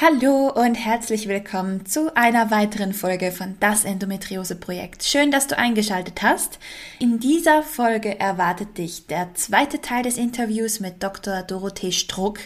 Hallo und herzlich willkommen zu einer weiteren Folge von Das Endometriose Projekt. Schön, dass du eingeschaltet hast. In dieser Folge erwartet dich der zweite Teil des Interviews mit Dr. Dorothee Struck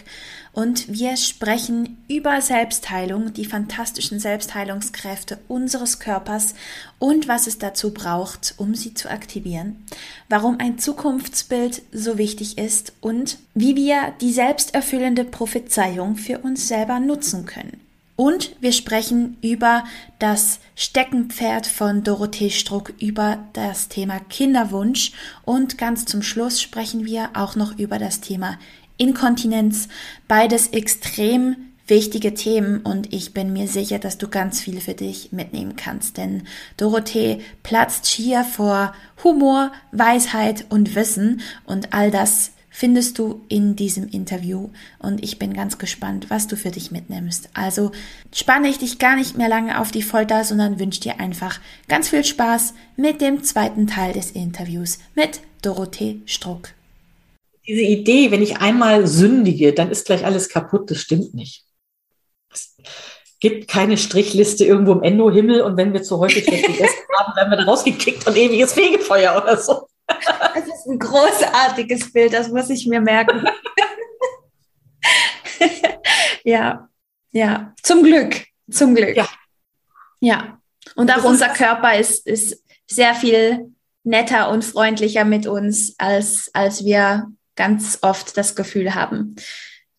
und wir sprechen über Selbstheilung, die fantastischen Selbstheilungskräfte unseres Körpers und was es dazu braucht, um sie zu aktivieren, warum ein Zukunftsbild so wichtig ist und wie wir die selbsterfüllende Prophezeiung für uns selber nutzen können. Und wir sprechen über das Steckenpferd von Dorothee Struck, über das Thema Kinderwunsch und ganz zum Schluss sprechen wir auch noch über das Thema Inkontinenz, beides extrem wichtige Themen und ich bin mir sicher, dass du ganz viel für dich mitnehmen kannst, denn Dorothee platzt schier vor Humor, Weisheit und Wissen und all das findest du in diesem Interview und ich bin ganz gespannt, was du für dich mitnimmst. Also spanne ich dich gar nicht mehr lange auf die Folter, sondern wünsche dir einfach ganz viel Spaß mit dem zweiten Teil des Interviews mit Dorothee Struck diese Idee, wenn ich einmal sündige, dann ist gleich alles kaputt, das stimmt nicht. Es gibt keine Strichliste irgendwo im Endo-Himmel und wenn wir zu häufig gegessen haben, werden wir da rausgekickt und ewiges Fegefeuer oder so. Das ist ein großartiges Bild, das muss ich mir merken. ja, ja, zum Glück, zum Glück. Ja. Ja. Und auch unser Körper ist, ist sehr viel netter und freundlicher mit uns, als, als wir ganz oft das Gefühl haben,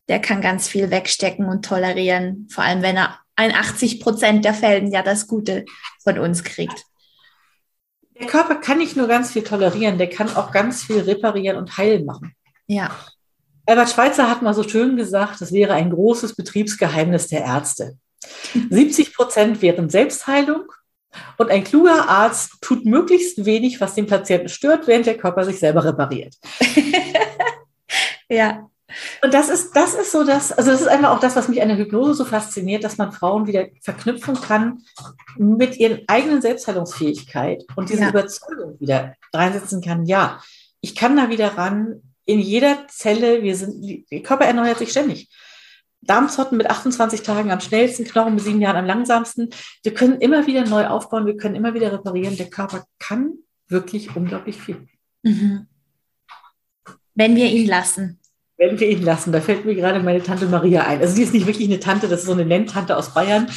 der kann ganz viel wegstecken und tolerieren, vor allem wenn er in 80 Prozent der Fällen ja das Gute von uns kriegt. Der Körper kann nicht nur ganz viel tolerieren, der kann auch ganz viel reparieren und heilen machen. Ja. Albert Schweitzer hat mal so schön gesagt, das wäre ein großes Betriebsgeheimnis der Ärzte. 70 Prozent wären Selbstheilung und ein kluger Arzt tut möglichst wenig, was den Patienten stört, während der Körper sich selber repariert. Ja. Und das ist, das ist so das, also das ist einfach auch das, was mich an der Hypnose so fasziniert, dass man Frauen wieder verknüpfen kann mit ihren eigenen Selbstheilungsfähigkeit und diese ja. Überzeugung wieder reinsetzen kann. Ja, ich kann da wieder ran. In jeder Zelle, wir sind, der Körper erneuert sich ständig. Darmzotten mit 28 Tagen am schnellsten, Knochen mit sieben Jahren am langsamsten. Wir können immer wieder neu aufbauen, wir können immer wieder reparieren. Der Körper kann wirklich unglaublich viel. Mhm. Wenn wir ihn lassen. Wenn wir ihn lassen. Da fällt mir gerade meine Tante Maria ein. Also die ist nicht wirklich eine Tante, das ist so eine Nenntante aus Bayern.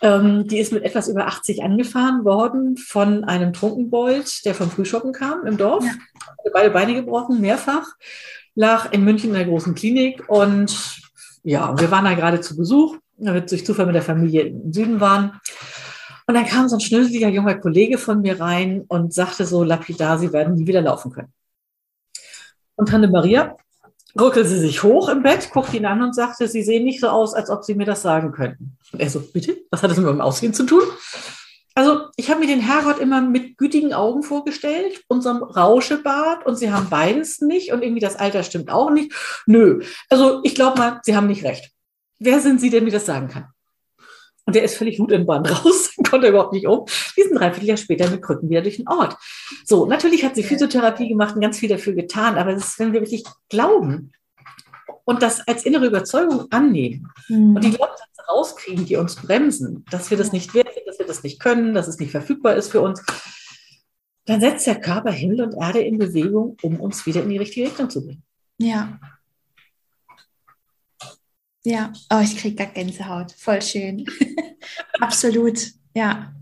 Ähm, die ist mit etwas über 80 angefahren worden von einem Trunkenbold, der vom Frühschoppen kam im Dorf. Ja. Beide Beine gebrochen, mehrfach. Lag in München in einer großen Klinik und ja, wir waren da gerade zu Besuch, da wir durch Zufall mit der Familie im Süden waren. Und dann kam so ein schnöseliger junger Kollege von mir rein und sagte so lapidar, sie werden nie wieder laufen können. Und Tante Maria ruckelte sich hoch im Bett, guckte ihn an und sagte, Sie sehen nicht so aus, als ob Sie mir das sagen könnten. Und er so, bitte? Was hat das mit meinem Aussehen zu tun? Also ich habe mir den Herrgott immer mit gütigen Augen vorgestellt, unserem Rauschebart und sie haben beides nicht und irgendwie das Alter stimmt auch nicht. Nö, also ich glaube mal, sie haben nicht recht. Wer sind Sie, der mir das sagen kann? Und der ist völlig wutentbrannt raus, konnte überhaupt nicht um. Wir sind dreiviertel Jahr später mit Krücken wieder durch den Ort. So, natürlich hat sie Physiotherapie gemacht und ganz viel dafür getan, aber das ist, wenn wir wirklich glauben und das als innere Überzeugung annehmen mhm. und die Glaubenssätze rauskriegen, die uns bremsen, dass wir das nicht wert sind, dass wir das nicht können, dass es nicht verfügbar ist für uns, dann setzt der Körper Himmel und Erde in Bewegung, um uns wieder in die richtige Richtung zu bringen. Ja. Ja, oh, ich kriege gar Gänsehaut. Voll schön. Absolut, ja.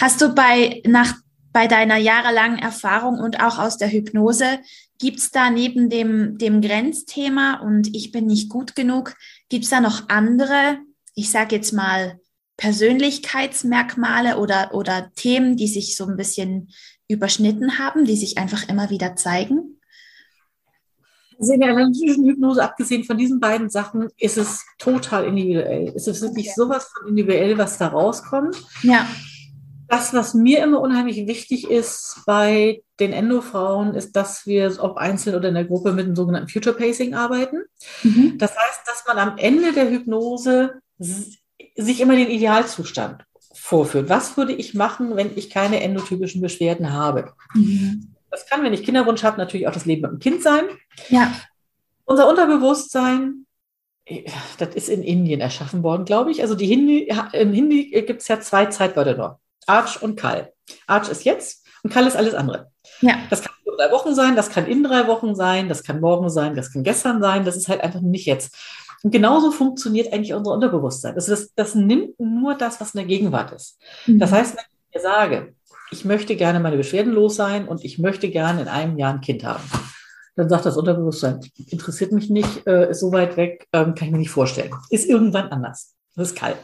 Hast du bei, nach, bei deiner jahrelangen Erfahrung und auch aus der Hypnose, gibt es da neben dem, dem Grenzthema und ich bin nicht gut genug, gibt es da noch andere ich sage jetzt mal, Persönlichkeitsmerkmale oder, oder Themen, die sich so ein bisschen überschnitten haben, die sich einfach immer wieder zeigen? In der analytischen Hypnose, abgesehen von diesen beiden Sachen, ist es total individuell. Es ist wirklich okay. sowas von individuell, was da rauskommt. Ja. Das, was mir immer unheimlich wichtig ist bei den Endofrauen, ist, dass wir ob einzeln oder in der Gruppe mit dem sogenannten Future Pacing arbeiten. Mhm. Das heißt, dass man am Ende der Hypnose sich immer den Idealzustand vorführt. Was würde ich machen, wenn ich keine endotypischen Beschwerden habe? Mhm. Das kann, wenn ich Kinderwunsch habe, natürlich auch das Leben mit dem Kind sein. Ja. Unser Unterbewusstsein das ist in Indien erschaffen worden, glaube ich. Also die Hindi, im Hindi gibt es ja zwei Zeitwörter nur. Arch und Kal. Arch ist jetzt und Kal ist alles andere. Ja. Das kann in drei Wochen sein, das kann in drei Wochen sein, das kann morgen sein, das kann gestern sein, das ist halt einfach nicht jetzt. Und genauso funktioniert eigentlich unser Unterbewusstsein. Also das, das nimmt nur das, was in der Gegenwart ist. Mhm. Das heißt, wenn ich mir sage, ich möchte gerne meine Beschwerden los sein und ich möchte gerne in einem Jahr ein Kind haben, dann sagt das Unterbewusstsein, interessiert mich nicht, äh, ist so weit weg, ähm, kann ich mir nicht vorstellen. Ist irgendwann anders. Das ist kalt.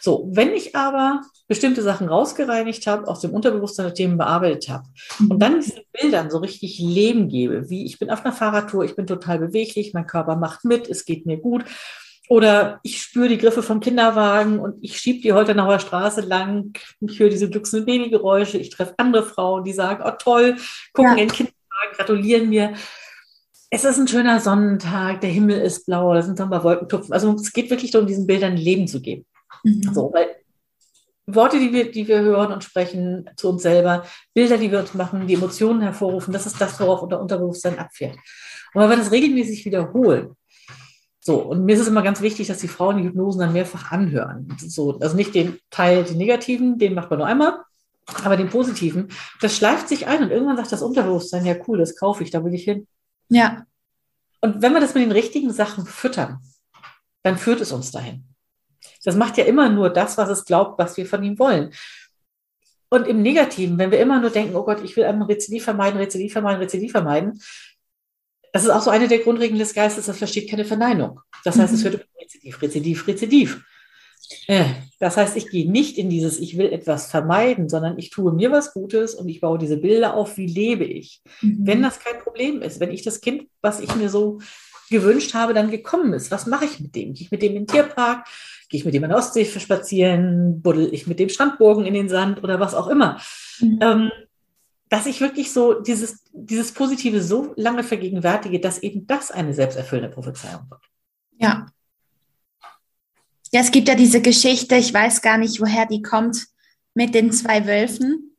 So, wenn ich aber bestimmte Sachen rausgereinigt habe, aus dem Unterbewusstsein Themen bearbeitet habe mhm. und dann diesen Bildern so richtig Leben gebe, wie ich bin auf einer Fahrradtour, ich bin total beweglich, mein Körper macht mit, es geht mir gut. Oder ich spüre die Griffe vom Kinderwagen und ich schiebe die Holtenauer Straße lang. Ich höre diese glückenden Babygeräusche. Ich treffe andere Frauen, die sagen, oh toll, gucken ja. in den Kinderwagen, gratulieren mir. Es ist ein schöner Sonnentag, der Himmel ist blau, da sind dann mal Wolkentupfen. Also es geht wirklich darum, diesen Bildern Leben zu geben. Mhm. So, weil Worte, die wir, die wir hören und sprechen zu uns selber, Bilder, die wir uns machen, die Emotionen hervorrufen, das ist das, worauf unser Unterbewusstsein abfährt. Und wenn wir das regelmäßig wiederholen, so, und mir ist es immer ganz wichtig, dass die Frauen die Hypnosen dann mehrfach anhören. So, also nicht den Teil, den negativen, den macht man nur einmal, aber den positiven, das schleift sich ein und irgendwann sagt das Unterbewusstsein, ja cool, das kaufe ich, da will ich hin. Ja. Und wenn wir das mit den richtigen Sachen füttern, dann führt es uns dahin. Das macht ja immer nur das, was es glaubt, was wir von ihm wollen. Und im Negativen, wenn wir immer nur denken, oh Gott, ich will einmal Rezidiv vermeiden, Rezidiv vermeiden, Rezidiv vermeiden, das ist auch so eine der Grundregeln des Geistes, das versteht keine Verneinung. Das heißt, es wird mhm. Rezidiv, Rezidiv, Rezidiv. Äh, das heißt, ich gehe nicht in dieses, ich will etwas vermeiden, sondern ich tue mir was Gutes und ich baue diese Bilder auf, wie lebe ich. Mhm. Wenn das kein Problem ist, wenn ich das Kind, was ich mir so gewünscht habe, dann gekommen ist, was mache ich mit dem? Gehe ich mit dem in den Tierpark? Gehe ich mit dem in der Ostsee spazieren? Buddel ich mit dem Strandbogen in den Sand oder was auch immer? Mhm. Ähm, dass ich wirklich so dieses, dieses Positive so lange vergegenwärtige, dass eben das eine selbsterfüllende Prophezeiung wird. Ja. Ja, es gibt ja diese Geschichte, ich weiß gar nicht, woher die kommt, mit den zwei Wölfen.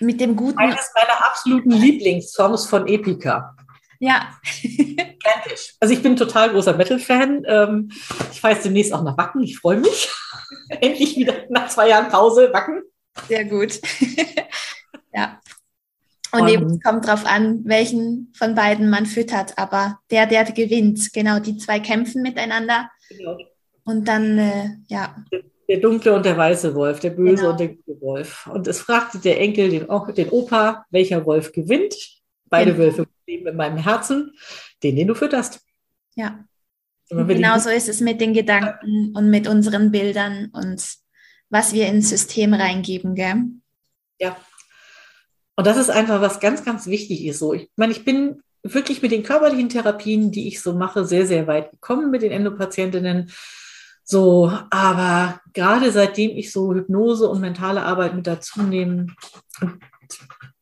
Mit dem guten. Eines meiner absoluten Lieblingssongs von Epica. Ja. also ich bin total großer Metal-Fan. Ähm, ich fahre jetzt demnächst auch nach Wacken. Ich freue mich. Endlich wieder nach zwei Jahren Pause Wacken. Sehr gut. ja. Und, Und eben kommt drauf an, welchen von beiden man füttert. Aber der, der gewinnt. Genau, die zwei kämpfen miteinander. Genau. Und dann, äh, ja. Der dunkle und der weiße Wolf, der böse genau. und der gute Wolf. Und es fragte der Enkel den, den Opa, welcher Wolf gewinnt. Beide genau. Wölfe leben in meinem Herzen, den, den du fütterst. Ja. Genau so ist es mit den Gedanken und mit unseren Bildern und was wir ins System reingeben, gell? Ja. Und das ist einfach was ganz, ganz wichtig ist. So, ich meine, ich bin wirklich mit den körperlichen Therapien, die ich so mache, sehr, sehr weit gekommen mit den Endopatientinnen. So, aber gerade seitdem ich so Hypnose und mentale Arbeit mit dazu nehme,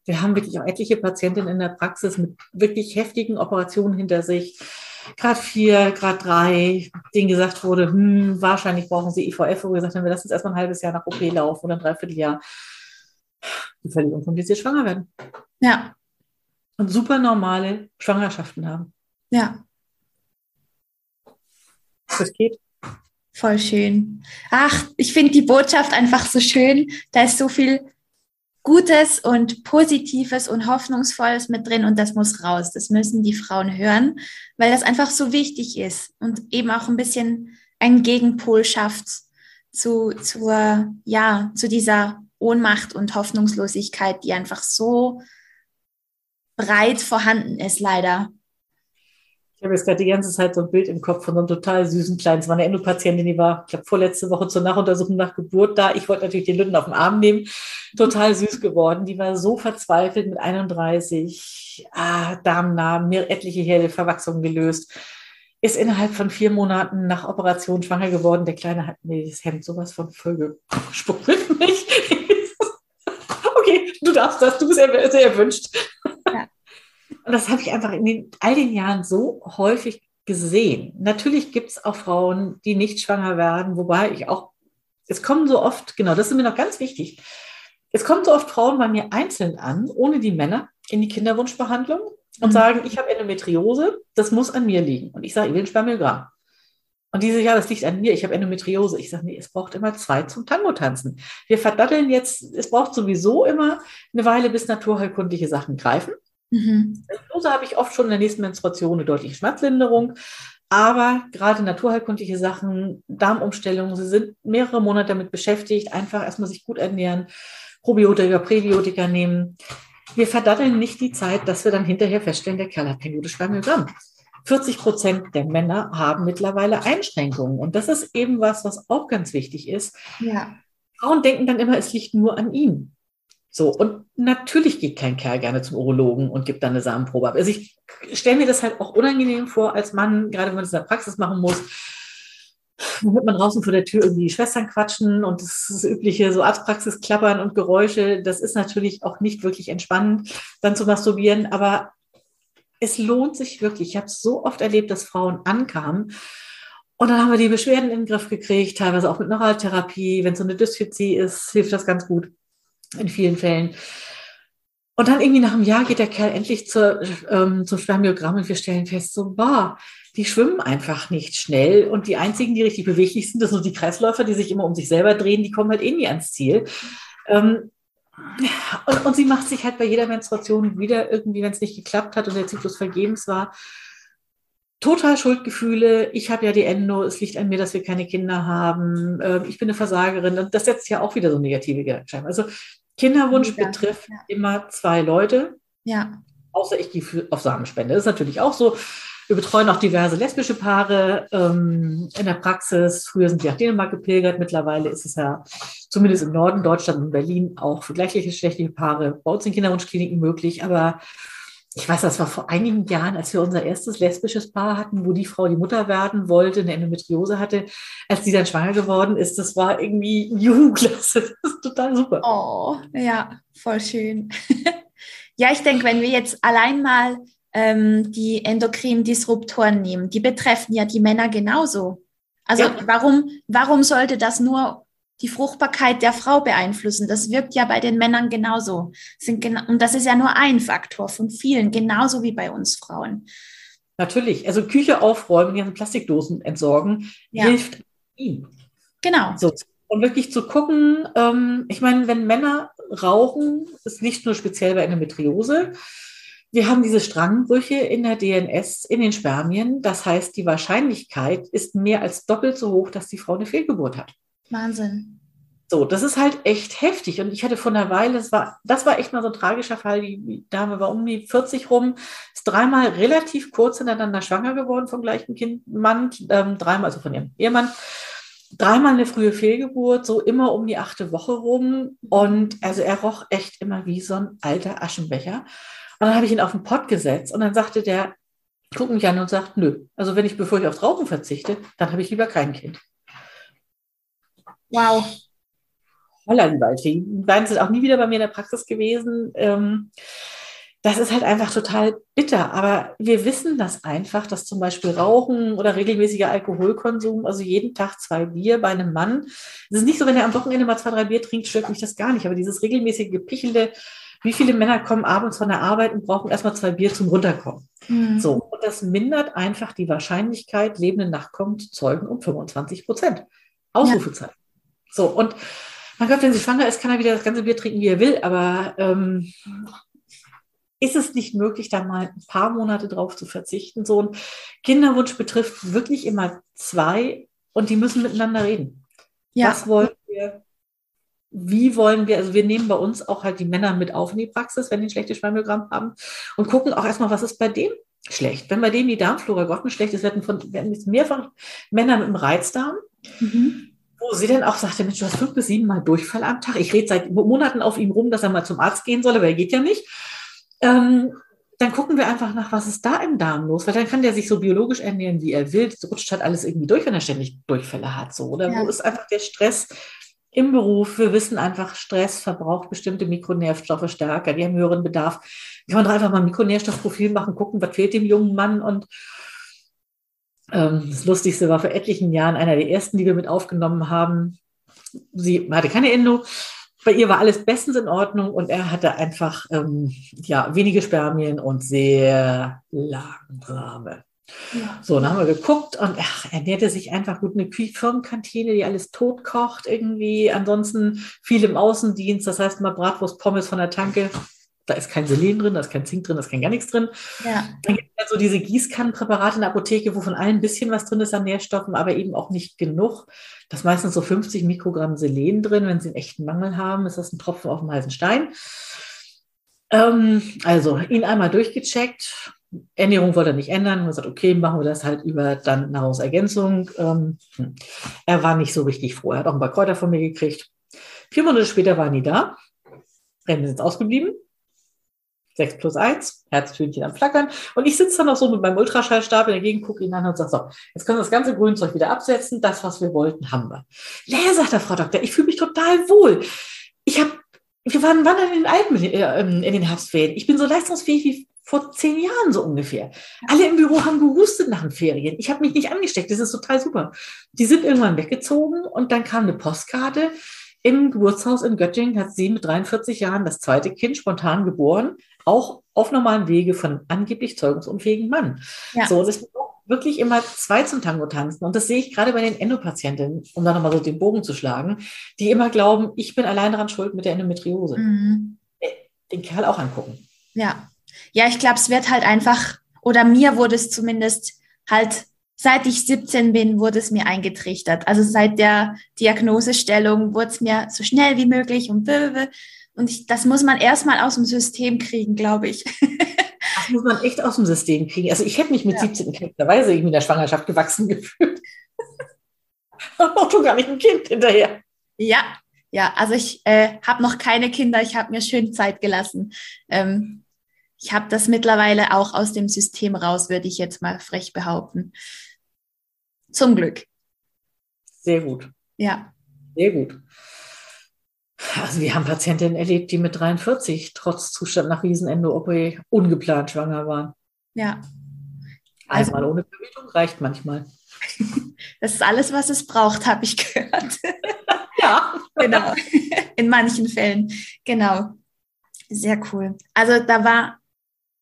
wir haben wirklich auch etliche Patientinnen in der Praxis mit wirklich heftigen Operationen hinter sich. Grad 4, Grad 3, denen gesagt wurde, hm, wahrscheinlich brauchen sie IVF, wo wir gesagt haben, wir lassen jetzt erstmal ein halbes Jahr nach OP laufen oder ein Dreivierteljahr. Die völlig unkompliziert schwanger werden. Ja. Und super normale Schwangerschaften haben. Ja. Das geht. Voll schön. Ach, ich finde die Botschaft einfach so schön. Da ist so viel Gutes und Positives und Hoffnungsvolles mit drin und das muss raus. Das müssen die Frauen hören, weil das einfach so wichtig ist und eben auch ein bisschen einen Gegenpol schafft zu, zur, ja, zu dieser Ohnmacht und Hoffnungslosigkeit, die einfach so breit vorhanden ist, leider. Ich habe jetzt gerade die ganze Zeit so ein Bild im Kopf von so einem total süßen Kleinen. Es war eine Endopatientin, die war, ich glaube, vorletzte Woche zur Nachuntersuchung nach Geburt da. Ich wollte natürlich den Lütten auf den Arm nehmen. Total süß geworden. Die war so verzweifelt mit 31. Ah, Darmnarben, mir etliche Herde Verwachsungen gelöst. ist innerhalb von vier Monaten nach Operation schwanger geworden. Der Kleine hat mir das Hemd sowas von gespuckt mit mich. okay, du darfst das, du bist sehr, sehr erwünscht. Und das habe ich einfach in den, all den Jahren so häufig gesehen. Natürlich gibt es auch Frauen, die nicht schwanger werden, wobei ich auch, es kommen so oft, genau, das ist mir noch ganz wichtig, es kommen so oft Frauen bei mir einzeln an, ohne die Männer, in die Kinderwunschbehandlung und mhm. sagen, ich habe Endometriose, das muss an mir liegen. Und ich sage, ich will ein Spermiogramm. Und die sagen, ja, das liegt an mir, ich habe Endometriose. Ich sage, nee, es braucht immer zwei zum Tango tanzen. Wir verdatteln jetzt, es braucht sowieso immer eine Weile, bis naturheilkundliche Sachen greifen. Mhm. Endometriose habe ich oft schon in der nächsten Menstruation eine deutliche Schmerzlinderung. Aber gerade naturheilkundliche Sachen, Darmumstellungen, sie sind mehrere Monate damit beschäftigt, einfach erstmal sich gut ernähren, Probiotika, Präbiotika nehmen. Wir verdatteln nicht die Zeit, dass wir dann hinterher feststellen, der Kerl hat kein gutes Spermiogramm. 40 Prozent der Männer haben mittlerweile Einschränkungen. Und das ist eben was, was auch ganz wichtig ist. Ja. Frauen denken dann immer, es liegt nur an ihm. So, und natürlich geht kein Kerl gerne zum Urologen und gibt dann eine Samenprobe ab. Also ich stelle mir das halt auch unangenehm vor als Mann, gerade wenn man das in der Praxis machen muss, dann hört man draußen vor der Tür irgendwie die Schwestern quatschen und das, das übliche so Arztpraxis klappern und Geräusche. Das ist natürlich auch nicht wirklich entspannend, dann zu masturbieren, aber es lohnt sich wirklich. Ich habe es so oft erlebt, dass Frauen ankamen und dann haben wir die Beschwerden in den Griff gekriegt, teilweise auch mit Neuraltherapie. Wenn es so eine Dysphyzie ist, hilft das ganz gut in vielen Fällen. Und dann irgendwie nach einem Jahr geht der Kerl endlich zur, ähm, zum Spermiogramm und wir stellen fest, so, boah, die schwimmen einfach nicht schnell. Und die einzigen, die richtig beweglich sind, das sind die Kreisläufer, die sich immer um sich selber drehen, die kommen halt eh nie ans Ziel. Ähm, und, und sie macht sich halt bei jeder Menstruation wieder irgendwie, wenn es nicht geklappt hat und der Zyklus vergebens war, total Schuldgefühle. Ich habe ja die Endo, es liegt an mir, dass wir keine Kinder haben. Ähm, ich bin eine Versagerin. Und das setzt ja auch wieder so negative Gedanken. Also Kinderwunsch ja, betrifft ja. immer zwei Leute. Ja. Außer ich gehe auf Samenspende. Das ist natürlich auch so. Wir betreuen auch diverse lesbische Paare ähm, in der Praxis. Früher sind die nach Dänemark gepilgert. Mittlerweile ist es ja zumindest im Norden Deutschland und Berlin auch für gleichgeschlechtliche Paare bei uns in Kinderwunschkliniken möglich. Aber ich weiß, das war vor einigen Jahren, als wir unser erstes lesbisches Paar hatten, wo die Frau die Mutter werden wollte, eine Endometriose hatte, als die dann schwanger geworden ist, das war irgendwie Jugendklasse. Das ist total super. Oh, ja, voll schön. ja, ich denke, wenn wir jetzt allein mal ähm, die endokrinen Disruptoren nehmen. Die betreffen ja die Männer genauso. Also ja. warum, warum sollte das nur die Fruchtbarkeit der Frau beeinflussen? Das wirkt ja bei den Männern genauso. Und das ist ja nur ein Faktor von vielen, genauso wie bei uns Frauen. Natürlich. Also Küche aufräumen, die Plastikdosen entsorgen, ja. hilft ihm. Genau. So. Und wirklich zu gucken, ähm, ich meine, wenn Männer rauchen, ist nicht nur speziell bei Endometriose, wir haben diese Strangbrüche in der DNS, in den Spermien. Das heißt, die Wahrscheinlichkeit ist mehr als doppelt so hoch, dass die Frau eine Fehlgeburt hat. Wahnsinn. So, das ist halt echt heftig. Und ich hatte vor einer Weile, das war, das war echt mal so ein tragischer Fall. Die Dame war um die 40 rum, ist dreimal relativ kurz hintereinander schwanger geworden vom gleichen Kind, Mann, ähm, dreimal, also von ihrem Ehemann. Dreimal eine frühe Fehlgeburt, so immer um die achte Woche rum. Und also er roch echt immer wie so ein alter Aschenbecher. Und dann habe ich ihn auf den Pott gesetzt und dann sagte der, guckt mich an und sagt, nö, also wenn ich, bevor ich aufs Rauchen verzichte, dann habe ich lieber kein Kind. Wow. Holla, die Waldfee. Die beiden sind auch nie wieder bei mir in der Praxis gewesen. Ähm, das ist halt einfach total bitter. Aber wir wissen das einfach, dass zum Beispiel Rauchen oder regelmäßiger Alkoholkonsum, also jeden Tag zwei Bier bei einem Mann, es ist nicht so, wenn er am Wochenende mal zwei, drei Bier trinkt, stört mich das gar nicht. Aber dieses regelmäßige Gepichelnde, wie viele Männer kommen abends von der Arbeit und brauchen erstmal zwei Bier zum Runterkommen? Mhm. So, und das mindert einfach die Wahrscheinlichkeit, lebenden Nachkommen zu zeugen um 25 Prozent. Ausrufezeichen. Ja. So, und mein Gott, wenn sie schwanger ist, kann er wieder das ganze Bier trinken, wie er will, aber ähm, ist es nicht möglich, da mal ein paar Monate drauf zu verzichten? So ein Kinderwunsch betrifft wirklich immer zwei und die müssen miteinander reden. Ja. Was wollen wir? wie wollen wir, also wir nehmen bei uns auch halt die Männer mit auf in die Praxis, wenn die ein schlechtes Spermiogramm haben und gucken auch erstmal, was ist bei dem schlecht. Wenn bei dem die Darmflora Gotten schlecht ist, werden von werden mehrfach Männer mit einem Reizdarm, mhm. Wo sie dann auch sagte, Mensch, du hast fünf bis sieben Mal Durchfall am Tag. Ich rede seit Monaten auf ihm rum, dass er mal zum Arzt gehen soll, aber er geht ja nicht. Ähm, dann gucken wir einfach nach, was ist da im Darm los, weil dann kann der sich so biologisch ernähren, wie er will. Es rutscht halt alles irgendwie durch, wenn er ständig Durchfälle hat. So. Oder ja. wo ist einfach der Stress im Beruf? Wir wissen einfach, Stress verbraucht bestimmte Mikronährstoffe stärker, die haben höheren Bedarf. Kann man doch einfach mal ein Mikronährstoffprofil machen, gucken, was fehlt dem jungen Mann und das Lustigste war vor etlichen Jahren einer der ersten, die wir mit aufgenommen haben. Sie hatte keine Endo, bei ihr war alles bestens in Ordnung und er hatte einfach ähm, ja, wenige Spermien und sehr langsame. Ja. So, dann haben wir geguckt und ach, er ernährte sich einfach gut. Eine Firmenkantine, die alles tot kocht irgendwie. Ansonsten viel im Außendienst, das heißt mal Bratwurst, Pommes von der Tanke. Da ist kein Selen drin, da ist kein Zink drin, da ist kein gar nichts drin. Ja. Dann gibt es halt so diese Gießkannenpräparate in der Apotheke, wo von allen ein bisschen was drin ist an Nährstoffen, aber eben auch nicht genug. Da ist meistens so 50 Mikrogramm Selen drin. Wenn Sie einen echten Mangel haben, ist das ein Tropfen auf dem heißen Stein. Ähm, also ihn einmal durchgecheckt. Ernährung wollte er nicht ändern. Er gesagt, okay, machen wir das halt über dann Nahrungsergänzung. Ähm, hm. er war nicht so richtig froh. Er hat auch ein paar Kräuter von mir gekriegt. Vier Monate später waren die da. Rennen sind ausgeblieben. 6 plus 1, Herztönchen am Flackern. Und ich sitze dann noch so mit meinem Ultraschallstab in der Gegend, gucke ihn an und sage, so, jetzt können wir das ganze Grünzeug wieder absetzen. Das, was wir wollten, haben wir. Ja, sagt der Frau Doktor, ich fühle mich total wohl. Ich habe, wir waren wandern in den Alpen äh, ähm, in den Herbstferien. Ich bin so leistungsfähig wie vor zehn Jahren so ungefähr. Alle im Büro haben gehustet nach den Ferien. Ich habe mich nicht angesteckt. Das ist total super. Die sind irgendwann weggezogen und dann kam eine Postkarte. Im Geburtshaus in Göttingen hat sie mit 43 Jahren das zweite Kind spontan geboren auch auf normalen Wege von angeblich zeugungsunfähigen Mann. Ja. So, das wirklich immer zwei zum Tango tanzen. Und das sehe ich gerade bei den Endopatientinnen, um da nochmal so den Bogen zu schlagen, die immer glauben, ich bin allein daran schuld mit der Endometriose. Mhm. Äh, den Kerl auch angucken. Ja. Ja, ich glaube, es wird halt einfach, oder mir wurde es zumindest halt, seit ich 17 bin, wurde es mir eingetrichtert. Also seit der Diagnosestellung wurde es mir so schnell wie möglich und und ich, das muss man erstmal aus dem System kriegen, glaube ich. Das muss man echt aus dem System kriegen. Also ich hätte mich mit ja. 17 klarerweise irgendwie in der Schwangerschaft gewachsen gefühlt. auch schon gar nicht ein Kind hinterher. Ja, ja, also ich äh, habe noch keine Kinder, ich habe mir schön Zeit gelassen. Ähm, ich habe das mittlerweile auch aus dem System raus, würde ich jetzt mal frech behaupten. Zum Glück. Sehr gut. Ja. Sehr gut. Also wir haben Patientinnen erlebt, die mit 43 trotz Zustand nach Riesenendo-OP ungeplant schwanger waren. Ja. Also, Einmal ohne Verhütung reicht manchmal. Das ist alles, was es braucht, habe ich gehört. Ja. genau. In manchen Fällen. Genau. Sehr cool. Also da war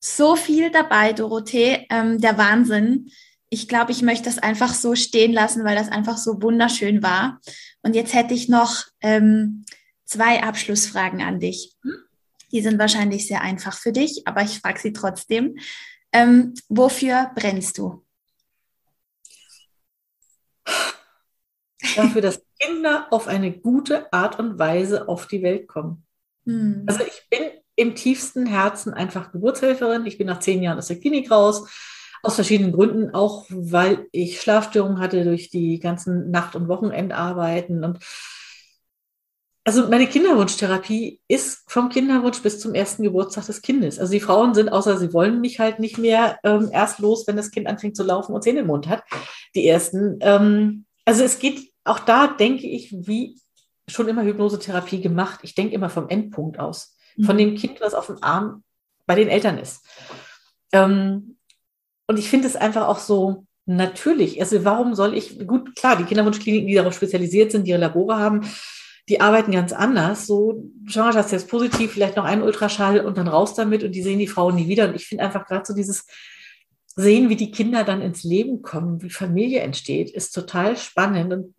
so viel dabei, Dorothee. Ähm, der Wahnsinn. Ich glaube, ich möchte das einfach so stehen lassen, weil das einfach so wunderschön war. Und jetzt hätte ich noch ähm, zwei Abschlussfragen an dich. Die sind wahrscheinlich sehr einfach für dich, aber ich frage sie trotzdem. Ähm, wofür brennst du? Dafür, dass Kinder auf eine gute Art und Weise auf die Welt kommen. Hm. Also ich bin im tiefsten Herzen einfach Geburtshelferin. Ich bin nach zehn Jahren aus der Klinik raus, aus verschiedenen Gründen, auch weil ich Schlafstörungen hatte durch die ganzen Nacht- und Wochenendarbeiten und also meine Kinderwunschtherapie ist vom Kinderwunsch bis zum ersten Geburtstag des Kindes. Also die Frauen sind, außer sie wollen mich halt nicht mehr ähm, erst los, wenn das Kind anfängt zu laufen und Zähne im Mund hat. Die ersten. Ähm, also es geht auch da, denke ich, wie schon immer Hypnosetherapie gemacht. Ich denke immer vom Endpunkt aus. Mhm. Von dem Kind, was auf dem Arm bei den Eltern ist. Ähm, und ich finde es einfach auch so natürlich. Also warum soll ich, gut, klar, die Kinderwunschkliniken, die darauf spezialisiert sind, die ihre Labore haben, die arbeiten ganz anders. So, Schwangerschaftstest positiv, vielleicht noch einen Ultraschall und dann raus damit und die sehen die Frauen nie wieder. Und ich finde einfach gerade so dieses Sehen, wie die Kinder dann ins Leben kommen, wie Familie entsteht, ist total spannend. Und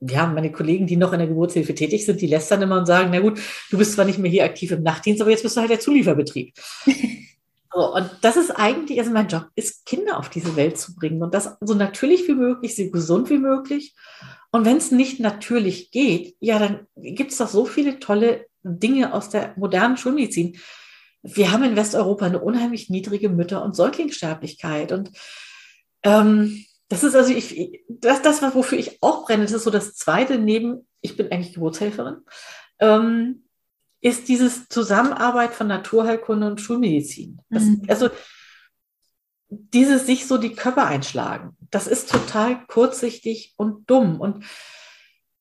wir haben meine Kollegen, die noch in der Geburtshilfe tätig sind, die lästern immer und sagen, na gut, du bist zwar nicht mehr hier aktiv im Nachtdienst, aber jetzt bist du halt der Zulieferbetrieb. so, und das ist eigentlich, also mein Job ist, Kinder auf diese Welt zu bringen und das so natürlich wie möglich, so gesund wie möglich und wenn es nicht natürlich geht, ja, dann gibt es doch so viele tolle Dinge aus der modernen Schulmedizin. Wir haben in Westeuropa eine unheimlich niedrige Mütter- und Säuglingssterblichkeit. Und ähm, das ist also ich, das, das, wofür ich auch brenne, das ist so das Zweite neben, ich bin eigentlich Geburtshelferin. Ähm, ist dieses Zusammenarbeit von Naturheilkunde und Schulmedizin. Das, mhm. Also dieses sich so die Köpfe einschlagen, das ist total kurzsichtig und dumm. Und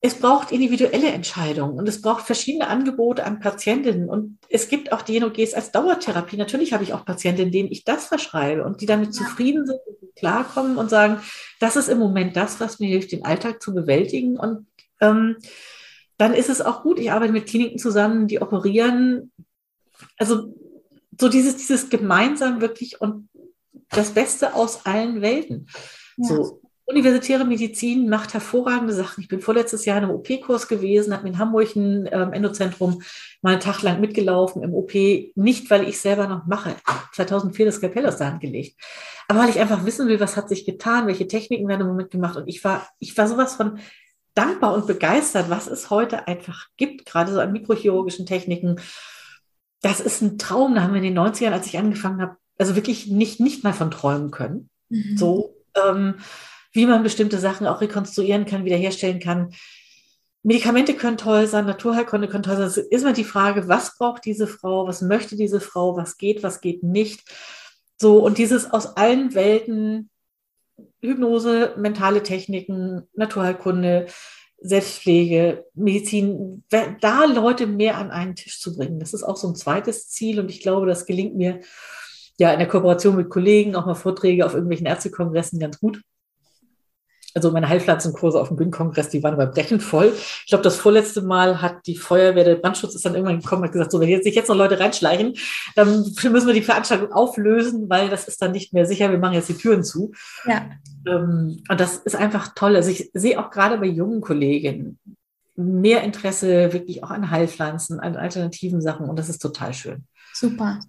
es braucht individuelle Entscheidungen und es braucht verschiedene Angebote an Patientinnen. Und es gibt auch DNOGs als Dauertherapie. Natürlich habe ich auch Patientinnen, denen ich das verschreibe und die damit ja. zufrieden sind und klarkommen und sagen, das ist im Moment das, was mir hilft, den Alltag zu bewältigen. Und ähm, dann ist es auch gut. Ich arbeite mit Kliniken zusammen, die operieren. Also so dieses, dieses gemeinsam wirklich und das Beste aus allen Welten. Ja. So, universitäre Medizin macht hervorragende Sachen. Ich bin vorletztes Jahr in einem OP-Kurs gewesen, habe in Hamburg ein ähm, Endozentrum mal einen Tag lang mitgelaufen im OP, nicht weil ich selber noch mache. 2004 das Kapell aus der Hand gelegt. Aber weil ich einfach wissen will, was hat sich getan, welche Techniken werden im Moment gemacht. Und ich war, ich war sowas von dankbar und begeistert, was es heute einfach gibt, gerade so an mikrochirurgischen Techniken. Das ist ein Traum. Da haben wir in den 90ern, als ich angefangen habe, also wirklich nicht, nicht mal von träumen können. Mhm. So, ähm, wie man bestimmte Sachen auch rekonstruieren kann, wiederherstellen kann. Medikamente können toll sein, Naturheilkunde können toll sein. Es ist immer die Frage, was braucht diese Frau, was möchte diese Frau, was geht, was geht nicht. So, und dieses aus allen Welten, Hypnose, mentale Techniken, Naturheilkunde, Selbstpflege, Medizin, da Leute mehr an einen Tisch zu bringen. Das ist auch so ein zweites Ziel und ich glaube, das gelingt mir ja in der Kooperation mit Kollegen, auch mal Vorträge auf irgendwelchen Ärztekongressen ganz gut. Also meine Heilpflanzenkurse auf dem Bühnenkongress, die waren überbrechend voll. Ich glaube, das vorletzte Mal hat die Feuerwehr, der Brandschutz ist dann irgendwann gekommen und hat gesagt, so, wenn jetzt sich jetzt noch Leute reinschleichen, dann müssen wir die Veranstaltung auflösen, weil das ist dann nicht mehr sicher. Wir machen jetzt die Türen zu. Ja. Ähm, und das ist einfach toll. Also ich sehe auch gerade bei jungen Kollegen mehr Interesse wirklich auch an Heilpflanzen, an alternativen Sachen und das ist total schön. Super.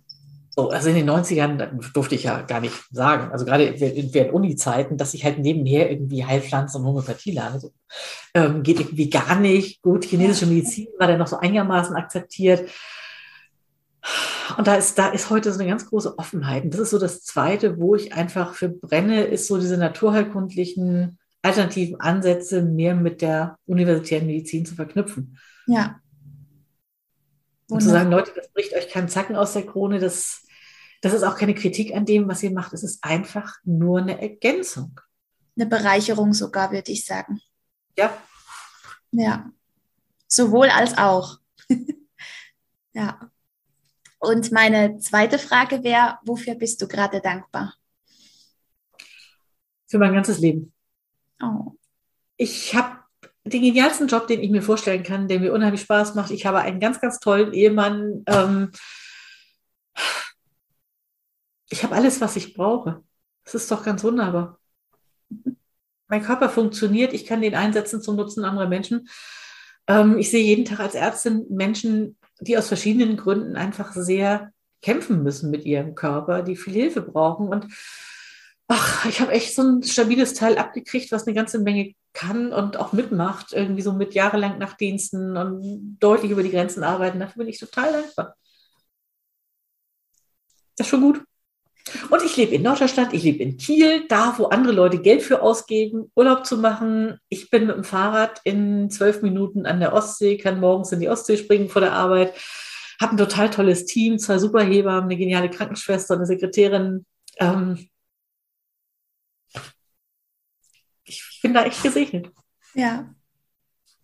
So, also in den 90ern durfte ich ja gar nicht sagen, also gerade während Uni-Zeiten, dass ich halt nebenher irgendwie Heilpflanzen und Homöopathie lerne. So, ähm, geht irgendwie gar nicht. Gut, chinesische Medizin war dann noch so einigermaßen akzeptiert. Und da ist, da ist heute so eine ganz große Offenheit. Und das ist so das Zweite, wo ich einfach für brenne, ist so diese naturheilkundlichen alternativen Ansätze mehr mit der universitären Medizin zu verknüpfen. Ja. Und zu sagen, Leute, das bricht euch keinen Zacken aus der Krone, das, das ist auch keine Kritik an dem, was ihr macht. Es ist einfach nur eine Ergänzung. Eine Bereicherung sogar, würde ich sagen. Ja. Ja. Sowohl als auch. ja. Und meine zweite Frage wäre, wofür bist du gerade dankbar? Für mein ganzes Leben. Oh. Ich habe den genialsten Job, den ich mir vorstellen kann, der mir unheimlich Spaß macht. Ich habe einen ganz, ganz tollen Ehemann. Ähm, ich habe alles, was ich brauche. Das ist doch ganz wunderbar. Mein Körper funktioniert, ich kann den einsetzen zum Nutzen anderer Menschen. Ähm, ich sehe jeden Tag als Ärztin Menschen, die aus verschiedenen Gründen einfach sehr kämpfen müssen mit ihrem Körper, die viel Hilfe brauchen. Und ach, ich habe echt so ein stabiles Teil abgekriegt, was eine ganze Menge kann und auch mitmacht, irgendwie so mit jahrelang Nachtdiensten und deutlich über die Grenzen arbeiten. Dafür bin ich total dankbar. Das ist schon gut. Und ich lebe in Norddeutschland, ich lebe in Kiel, da wo andere Leute Geld für ausgeben, Urlaub zu machen. Ich bin mit dem Fahrrad in zwölf Minuten an der Ostsee, kann morgens in die Ostsee springen vor der Arbeit, habe ein total tolles Team, zwei Superhebammen, eine geniale Krankenschwester, eine Sekretärin. Ähm, ich bin da echt gesegnet. Ja,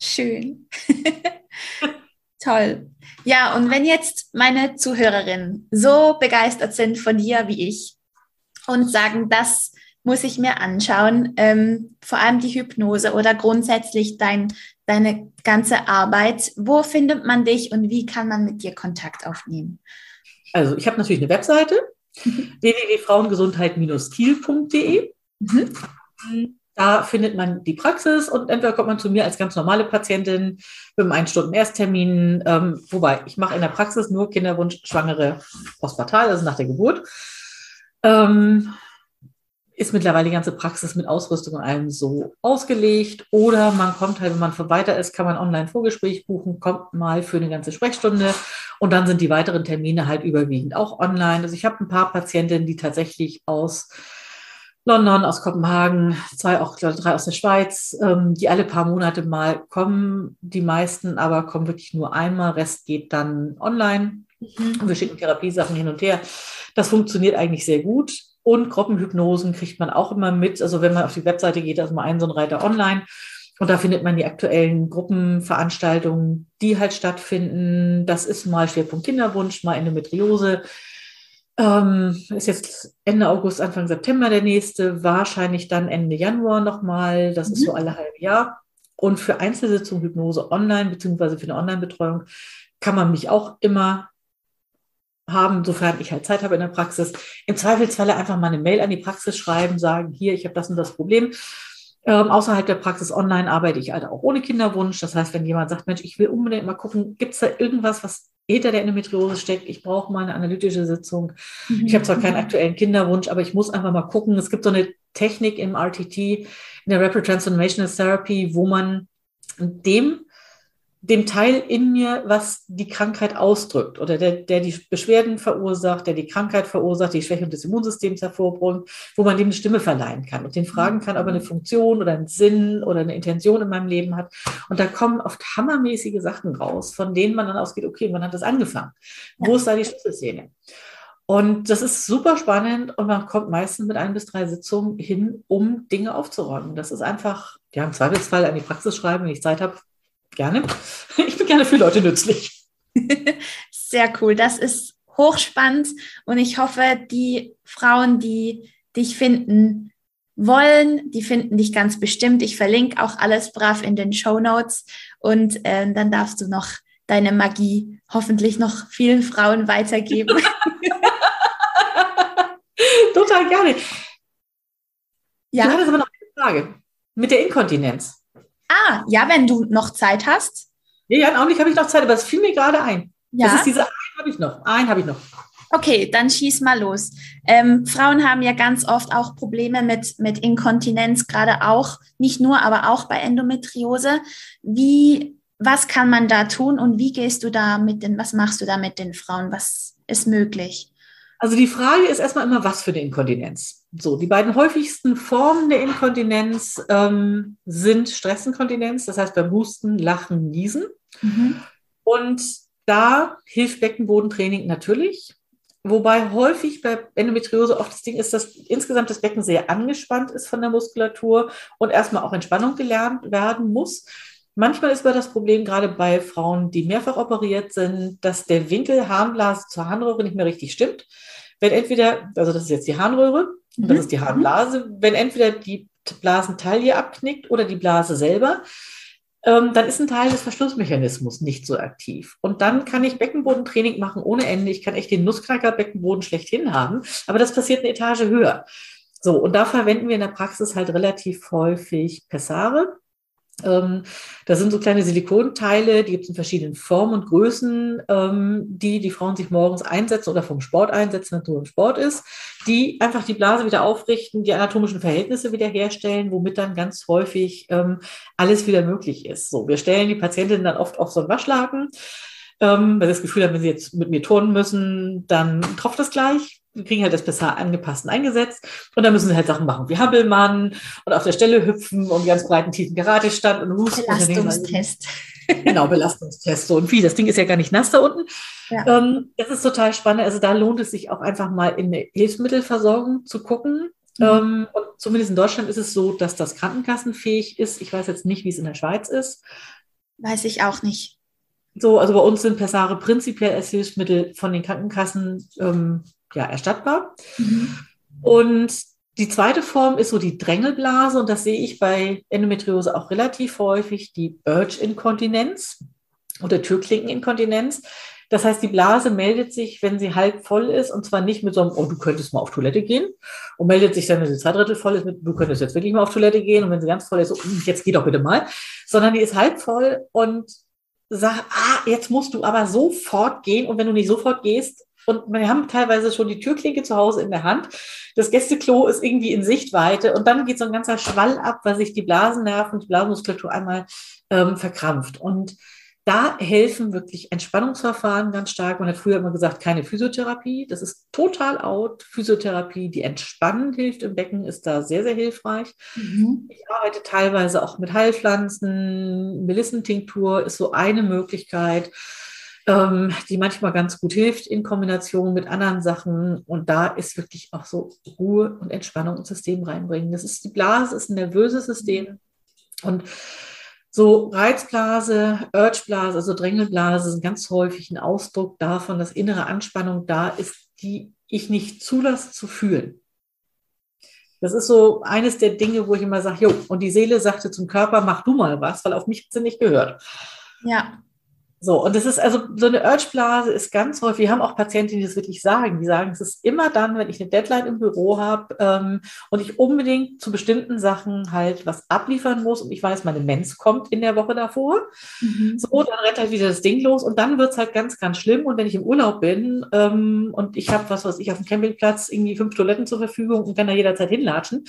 schön. Toll. Ja, und wenn jetzt meine Zuhörerinnen so begeistert sind von dir wie ich und sagen, das muss ich mir anschauen, ähm, vor allem die Hypnose oder grundsätzlich dein, deine ganze Arbeit, wo findet man dich und wie kann man mit dir Kontakt aufnehmen? Also ich habe natürlich eine Webseite, www.frauengesundheit-kiel.de. Mhm. Da findet man die Praxis und entweder kommt man zu mir als ganz normale Patientin mit einem Ein-Stunden-Ersttermin. Ähm, wobei, ich mache in der Praxis nur Kinderwunsch, Schwangere, postpartal, also nach der Geburt. Ähm, ist mittlerweile die ganze Praxis mit Ausrüstung und allem so ausgelegt. Oder man kommt halt, wenn man weiter ist, kann man online Vorgespräch buchen, kommt mal für eine ganze Sprechstunde und dann sind die weiteren Termine halt überwiegend auch online. Also ich habe ein paar Patientinnen, die tatsächlich aus London, aus Kopenhagen, zwei, auch drei aus der Schweiz, ähm, die alle paar Monate mal kommen. Die meisten aber kommen wirklich nur einmal, Rest geht dann online. Mhm. Wir schicken Therapiesachen hin und her. Das funktioniert eigentlich sehr gut. Und Gruppenhypnosen kriegt man auch immer mit. Also wenn man auf die Webseite geht, da ist mal ein so ein Reiter online. Und da findet man die aktuellen Gruppenveranstaltungen, die halt stattfinden. Das ist mal Schwerpunkt Kinderwunsch, mal Endometriose. Ähm, ist jetzt Ende August, Anfang September der nächste, wahrscheinlich dann Ende Januar nochmal. Das mhm. ist so mhm. alle halbe Jahr. Und für Einzelsitzungen Hypnose online, beziehungsweise für eine Online-Betreuung, kann man mich auch immer haben, sofern ich halt Zeit habe in der Praxis. Im Zweifelsfalle einfach mal eine Mail an die Praxis schreiben, sagen, hier, ich habe das und das Problem. Ähm, außerhalb der Praxis online arbeite ich halt auch ohne Kinderwunsch. Das heißt, wenn jemand sagt, Mensch, ich will unbedingt mal gucken, gibt es da irgendwas, was hinter der Endometriose steckt? Ich brauche mal eine analytische Sitzung. Mhm. Ich habe zwar keinen aktuellen Kinderwunsch, aber ich muss einfach mal gucken. Es gibt so eine Technik im RTT, in der Rapid Transformational Therapy, wo man dem dem Teil in mir, was die Krankheit ausdrückt oder der, der die Beschwerden verursacht, der die Krankheit verursacht, die Schwächung des Immunsystems hervorbringt, wo man dem eine Stimme verleihen kann und den fragen kann, ob er eine Funktion oder einen Sinn oder eine Intention in meinem Leben hat. Und da kommen oft hammermäßige Sachen raus, von denen man dann ausgeht, okay, wann hat das angefangen? Wo ist da die Schlüsselszene? Und das ist super spannend und man kommt meistens mit ein bis drei Sitzungen hin, um Dinge aufzuräumen. Das ist einfach, ja, im Zweifelsfall an die Praxis schreiben, wenn ich Zeit habe, Gerne. Ich bin gerne für Leute nützlich. Sehr cool. Das ist hochspannend und ich hoffe, die Frauen, die dich finden wollen, die finden dich ganz bestimmt. Ich verlinke auch alles brav in den Show Notes und äh, dann darfst du noch deine Magie hoffentlich noch vielen Frauen weitergeben. Total gerne. Ja. Du hattest aber noch eine Frage mit der Inkontinenz. Ah, ja, wenn du noch Zeit hast. Nee, ja, im Augenblick habe ich noch Zeit, aber es fiel mir gerade ein. Ja. Das ist diese einen habe ich noch. Einen habe ich noch. Okay, dann schieß mal los. Ähm, Frauen haben ja ganz oft auch Probleme mit, mit Inkontinenz, gerade auch, nicht nur, aber auch bei Endometriose. Wie, was kann man da tun und wie gehst du da mit den, was machst du da mit den Frauen? Was ist möglich? Also die Frage ist erstmal immer, was für eine Inkontinenz. So, die beiden häufigsten Formen der Inkontinenz ähm, sind Stressinkontinenz, das heißt beim Husten, Lachen, Niesen. Mhm. Und da hilft Beckenbodentraining natürlich. Wobei häufig bei Endometriose oft das Ding ist, dass insgesamt das Becken sehr angespannt ist von der Muskulatur und erstmal auch Entspannung gelernt werden muss. Manchmal ist aber das Problem, gerade bei Frauen, die mehrfach operiert sind, dass der Winkel Harnblase zur Harnröhre nicht mehr richtig stimmt. Wenn entweder, also das ist jetzt die Harnröhre, und das mhm. ist die Harnblase, wenn entweder die Blasentaille abknickt oder die Blase selber, ähm, dann ist ein Teil des Verschlussmechanismus nicht so aktiv. Und dann kann ich Beckenbodentraining machen ohne Ende. Ich kann echt den Nussknacker-Beckenboden schlechthin haben, aber das passiert eine Etage höher. So, und da verwenden wir in der Praxis halt relativ häufig Pessare. Ähm, das sind so kleine Silikonteile, die gibt es in verschiedenen Formen und Größen, ähm, die die Frauen sich morgens einsetzen oder vom Sport einsetzen, wenn es nur im Sport ist, die einfach die Blase wieder aufrichten, die anatomischen Verhältnisse wiederherstellen, womit dann ganz häufig ähm, alles wieder möglich ist. So, wir stellen die Patientinnen dann oft auf so einen Waschlaken, weil sie das Gefühl haben, wenn sie jetzt mit mir turnen müssen, dann tropft das gleich wir kriegen halt das besser angepasst und eingesetzt. Und dann müssen sie halt Sachen machen wie Hampelmann und auf der Stelle hüpfen und ganz breiten tiefen Karatestand und Husten. Belastungstest. Genau, Belastungstest. So und wie. Das Ding ist ja gar nicht nass da unten. Ja. Ähm, das ist total spannend. Also da lohnt es sich auch einfach mal in eine Hilfsmittelversorgung zu gucken. Mhm. Ähm, und zumindest in Deutschland ist es so, dass das krankenkassenfähig ist. Ich weiß jetzt nicht, wie es in der Schweiz ist. Weiß ich auch nicht. So, also bei uns sind Pessare prinzipiell als Hilfsmittel von den Krankenkassen ähm, ja, erstattbar. Mhm. Und die zweite Form ist so die Drängelblase und das sehe ich bei Endometriose auch relativ häufig, die Urge-Inkontinenz oder Türklinkeninkontinenz. Das heißt, die Blase meldet sich, wenn sie halb voll ist, und zwar nicht mit so einem, oh, du könntest mal auf Toilette gehen, und meldet sich dann, wenn sie zwei Drittel voll ist, mit, du könntest jetzt wirklich mal auf Toilette gehen, und wenn sie ganz voll ist, so, hm, jetzt geh doch bitte mal, sondern die ist halb voll und sagt, ah, jetzt musst du aber sofort gehen, und wenn du nicht sofort gehst, und wir haben teilweise schon die Türklinke zu Hause in der Hand. Das Gästeklo ist irgendwie in Sichtweite und dann geht so ein ganzer Schwall ab, weil sich die Blasennerven, die Blasenmuskulatur einmal ähm, verkrampft. Und da helfen wirklich Entspannungsverfahren ganz stark. Man hat früher immer gesagt, keine Physiotherapie. Das ist total out. Physiotherapie, die entspannend hilft im Becken, ist da sehr, sehr hilfreich. Mhm. Ich arbeite teilweise auch mit Heilpflanzen. Melissentinktur ist so eine Möglichkeit, ähm, die manchmal ganz gut hilft in Kombination mit anderen Sachen. Und da ist wirklich auch so Ruhe und Entspannung ins System reinbringen. Das ist die Blase, ist ein nervöses System. Und so Reizblase, Urgeblase, also Drängelblase sind ganz häufig ein Ausdruck davon, dass innere Anspannung da ist, die ich nicht zulasse zu fühlen. Das ist so eines der Dinge, wo ich immer sage, jo, und die Seele sagte zum Körper, mach du mal was, weil auf mich hat sie nicht gehört. Ja. So, und das ist also so eine Urge-Blase ist ganz häufig, wir haben auch Patienten, die das wirklich sagen. Die sagen, es ist immer dann, wenn ich eine Deadline im Büro habe ähm, und ich unbedingt zu bestimmten Sachen halt was abliefern muss und ich weiß, meine Mens kommt in der Woche davor. Mhm. So, dann rennt halt wieder das Ding los und dann wird es halt ganz, ganz schlimm. Und wenn ich im Urlaub bin ähm, und ich habe was, was ich auf dem Campingplatz irgendwie fünf Toiletten zur Verfügung und kann da jederzeit hinlatschen,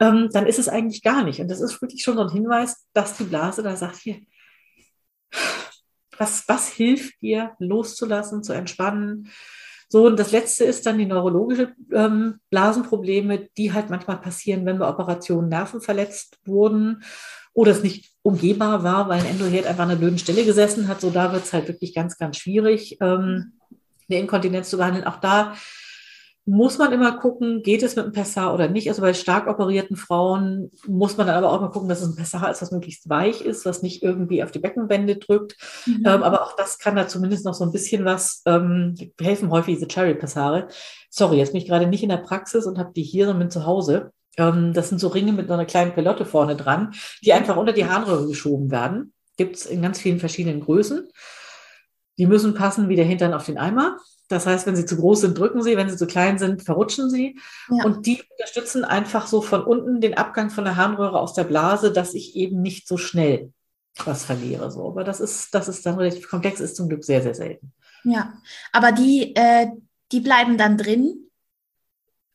ähm, dann ist es eigentlich gar nicht. Und das ist wirklich schon so ein Hinweis, dass die Blase da sagt, hier, was, was hilft dir, loszulassen, zu entspannen? So, und das letzte ist dann die neurologische ähm, Blasenprobleme, die halt manchmal passieren, wenn bei Operationen Nerven verletzt wurden oder es nicht umgehbar war, weil ein Endoherd einfach an einer blöden Stelle gesessen hat. So, da wird es halt wirklich ganz, ganz schwierig, ähm, eine Inkontinenz zu behandeln. Auch da muss man immer gucken, geht es mit einem Pessar oder nicht. Also bei stark operierten Frauen muss man dann aber auch mal gucken, dass es ein Pessar ist, was möglichst weich ist, was nicht irgendwie auf die Beckenwände drückt. Mhm. Ähm, aber auch das kann da zumindest noch so ein bisschen was ähm, helfen. Häufig diese Cherry-Pessare. Sorry, jetzt bin ich gerade nicht in der Praxis und habe die hier und bin zu Hause. Ähm, das sind so Ringe mit so einer kleinen Pelotte vorne dran, die einfach unter die Harnröhre geschoben werden. Gibt es in ganz vielen verschiedenen Größen. Die müssen passen wie der Hintern auf den Eimer. Das heißt, wenn sie zu groß sind, drücken sie, wenn sie zu klein sind, verrutschen sie. Ja. Und die unterstützen einfach so von unten den Abgang von der Harnröhre aus der Blase, dass ich eben nicht so schnell was verliere. So. Aber das ist, das ist dann relativ komplex, ist zum Glück sehr, sehr selten. Ja, aber die, äh, die bleiben dann drin.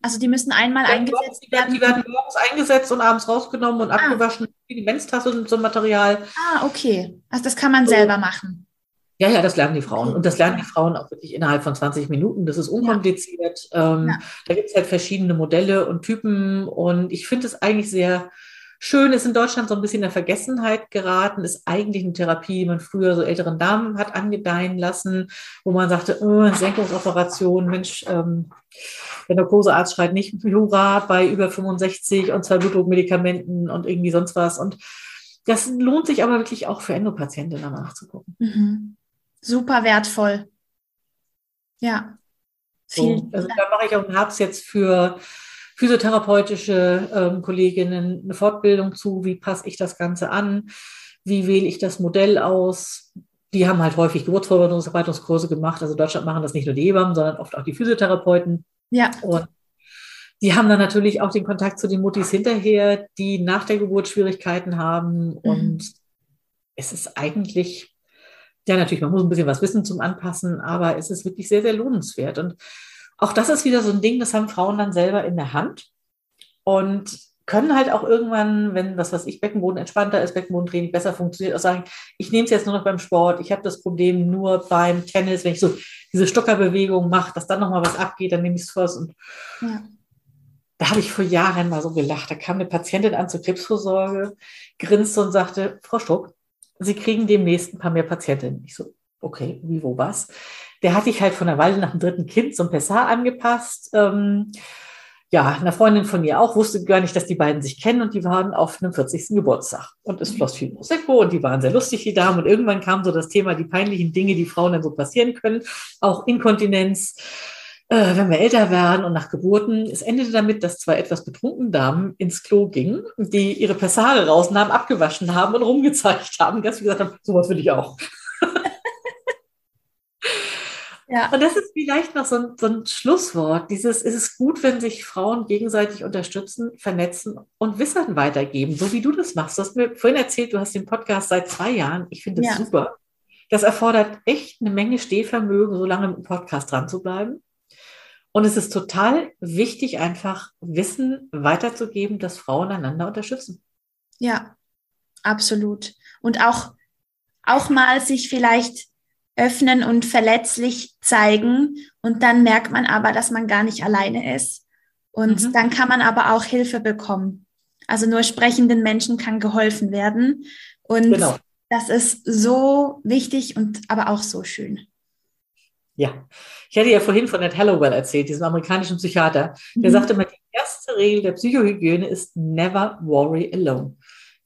Also die müssen einmal ja, eingesetzt die werden. Die werden morgens eingesetzt und abends rausgenommen und ah. abgewaschen, die Menstasse und so ein Material. Ah, okay. Also das kann man so. selber machen. Ja, ja, das lernen die Frauen. Und das lernen die Frauen auch wirklich innerhalb von 20 Minuten. Das ist unkompliziert. Ja. Ähm, ja. Da gibt es halt verschiedene Modelle und Typen. Und ich finde es eigentlich sehr schön. Ist in Deutschland so ein bisschen in der Vergessenheit geraten. Ist eigentlich eine Therapie, die man früher so älteren Damen hat angedeihen lassen, wo man sagte, oh, Senkungsoperation, Mensch, ähm, der Narkosearzt schreit nicht Hurra bei über 65 und zwei Blutdruckmedikamenten und irgendwie sonst was. Und das lohnt sich aber wirklich auch für Endopatientinnen nachzugucken. Mhm super wertvoll. Ja. So, also da mache ich auch im Herbst jetzt für physiotherapeutische ähm, Kolleginnen eine Fortbildung zu, wie passe ich das Ganze an, wie wähle ich das Modell aus. Die haben halt häufig Geburtsvorbereitungskurse gemacht. Also in Deutschland machen das nicht nur die Hebammen, sondern oft auch die Physiotherapeuten. Ja. Und die haben dann natürlich auch den Kontakt zu den Muttis hinterher, die nach der Geburt Schwierigkeiten haben. Mhm. Und es ist eigentlich ja, natürlich, man muss ein bisschen was wissen zum Anpassen, aber es ist wirklich sehr, sehr lohnenswert. Und auch das ist wieder so ein Ding, das haben Frauen dann selber in der Hand und können halt auch irgendwann, wenn was was ich Beckenboden entspannter ist, Beckenbodentraining besser funktioniert, auch sagen, ich nehme es jetzt nur noch beim Sport, ich habe das Problem nur beim Tennis, wenn ich so diese Stockerbewegung mache, dass dann nochmal was abgeht, dann nehme ich es vor. Und ja. da habe ich vor Jahren mal so gelacht. Da kam eine Patientin an zur Krebsvorsorge, grinste und sagte, Frau Stock, Sie kriegen demnächst ein paar mehr Patientinnen. Ich so, okay, wie, wo, was? Der hatte ich halt von der Weile nach dem dritten Kind zum Pessar angepasst. Ähm, ja, eine Freundin von ihr auch, wusste gar nicht, dass die beiden sich kennen und die waren auf einem 40. Geburtstag. Und es floss viel Prosecco und die waren sehr lustig, die Damen. Und irgendwann kam so das Thema, die peinlichen Dinge, die Frauen dann so passieren können, auch Inkontinenz äh, wenn wir älter werden und nach Geburten. Es endete damit, dass zwei etwas betrunkene Damen ins Klo gingen, die ihre Pessare rausnahmen, abgewaschen haben und rumgezeigt haben. Ganz wie gesagt haben, sowas will ich auch. Ja. Und das ist vielleicht noch so ein, so ein, Schlusswort. Dieses, ist es gut, wenn sich Frauen gegenseitig unterstützen, vernetzen und Wissen weitergeben, so wie du das machst. Du hast mir vorhin erzählt, du hast den Podcast seit zwei Jahren. Ich finde das ja. super. Das erfordert echt eine Menge Stehvermögen, so lange mit dem Podcast dran zu bleiben. Und es ist total wichtig, einfach Wissen weiterzugeben, dass Frauen einander unterstützen. Ja, absolut. Und auch auch mal sich vielleicht öffnen und verletzlich zeigen. Und dann merkt man aber, dass man gar nicht alleine ist. Und mhm. dann kann man aber auch Hilfe bekommen. Also nur sprechenden Menschen kann geholfen werden. Und genau. das ist so wichtig und aber auch so schön. Ja, ich hatte ja vorhin von Ned Hallowell erzählt, diesem amerikanischen Psychiater. Der mhm. sagte immer, die erste Regel der Psychohygiene ist never worry alone.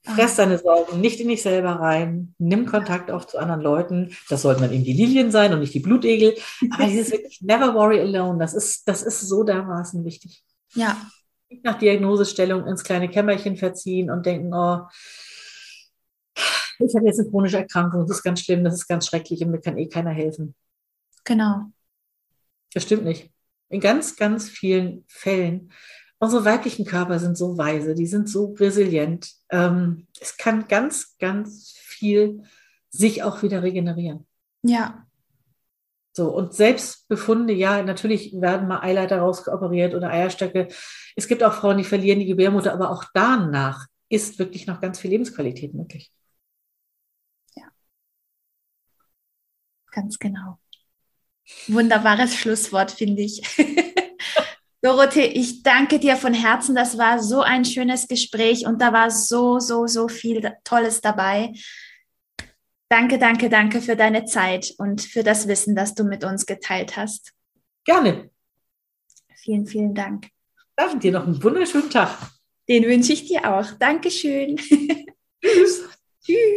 Fress ah. deine Sorgen nicht in dich selber rein, nimm Kontakt auf zu anderen Leuten. Das sollten dann eben die Lilien sein und nicht die Blutegel. Aber dieses wirklich never worry alone, das ist, das ist so dermaßen wichtig. Ja. Nach Diagnosestellung ins kleine Kämmerchen verziehen und denken, oh, ich habe jetzt eine chronische Erkrankung, das ist ganz schlimm, das ist ganz schrecklich und mir kann eh keiner helfen. Genau. Das stimmt nicht. In ganz, ganz vielen Fällen. Unsere weiblichen Körper sind so weise, die sind so resilient. Ähm, es kann ganz, ganz viel sich auch wieder regenerieren. Ja. So, und Selbstbefunde, ja, natürlich werden mal Eileiter rausgeoperiert oder Eierstöcke. Es gibt auch Frauen, die verlieren die Gebärmutter, aber auch danach ist wirklich noch ganz viel Lebensqualität möglich. Ja. Ganz genau. Wunderbares Schlusswort, finde ich. Dorothee, ich danke dir von Herzen. Das war so ein schönes Gespräch und da war so, so, so viel Tolles dabei. Danke, danke, danke für deine Zeit und für das Wissen, das du mit uns geteilt hast. Gerne. Vielen, vielen Dank. Danke dir noch einen wunderschönen Tag. Den wünsche ich dir auch. Dankeschön. Tschüss. Tschüss.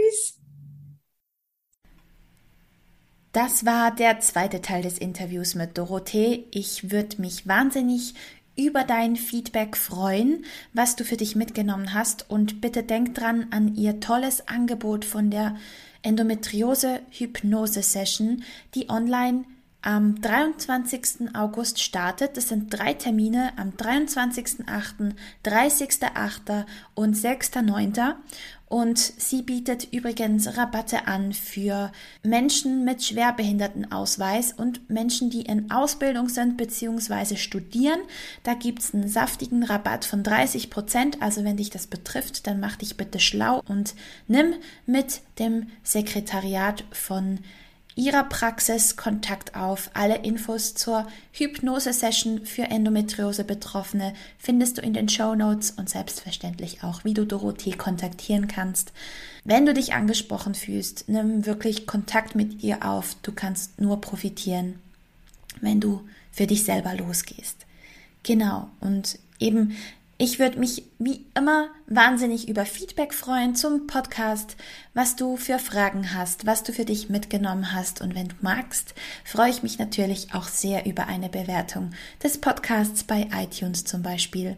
Das war der zweite Teil des Interviews mit Dorothee. Ich würde mich wahnsinnig über dein Feedback freuen, was du für dich mitgenommen hast. Und bitte denk dran an ihr tolles Angebot von der Endometriose-Hypnose-Session, die online am 23. August startet. Das sind drei Termine am 23.8., 30.8. und 6.9. Und sie bietet übrigens Rabatte an für Menschen mit Schwerbehindertenausweis und Menschen, die in Ausbildung sind bzw. studieren. Da gibt's einen saftigen Rabatt von 30 Prozent. Also wenn dich das betrifft, dann mach dich bitte schlau und nimm mit dem Sekretariat von ihrer Praxis Kontakt auf. Alle Infos zur Hypnose-Session für Endometriose-Betroffene findest du in den Show Notes und selbstverständlich auch, wie du Dorothee kontaktieren kannst. Wenn du dich angesprochen fühlst, nimm wirklich Kontakt mit ihr auf. Du kannst nur profitieren, wenn du für dich selber losgehst. Genau. Und eben ich würde mich wie immer wahnsinnig über Feedback freuen zum Podcast, was du für Fragen hast, was du für dich mitgenommen hast. Und wenn du magst, freue ich mich natürlich auch sehr über eine Bewertung des Podcasts bei iTunes zum Beispiel.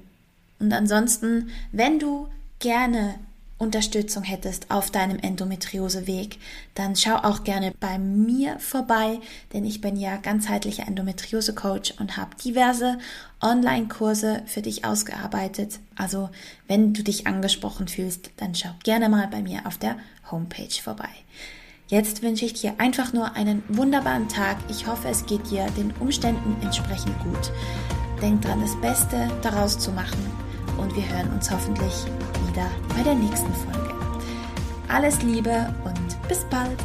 Und ansonsten, wenn du gerne Unterstützung hättest auf deinem Endometrioseweg, dann schau auch gerne bei mir vorbei, denn ich bin ja ganzheitlicher Endometriose-Coach und habe diverse Online-Kurse für dich ausgearbeitet. Also wenn du dich angesprochen fühlst, dann schau gerne mal bei mir auf der Homepage vorbei. Jetzt wünsche ich dir einfach nur einen wunderbaren Tag. Ich hoffe, es geht dir den Umständen entsprechend gut. Denk dran, das Beste daraus zu machen und wir hören uns hoffentlich wieder bei der nächsten Folge. Alles Liebe und bis bald!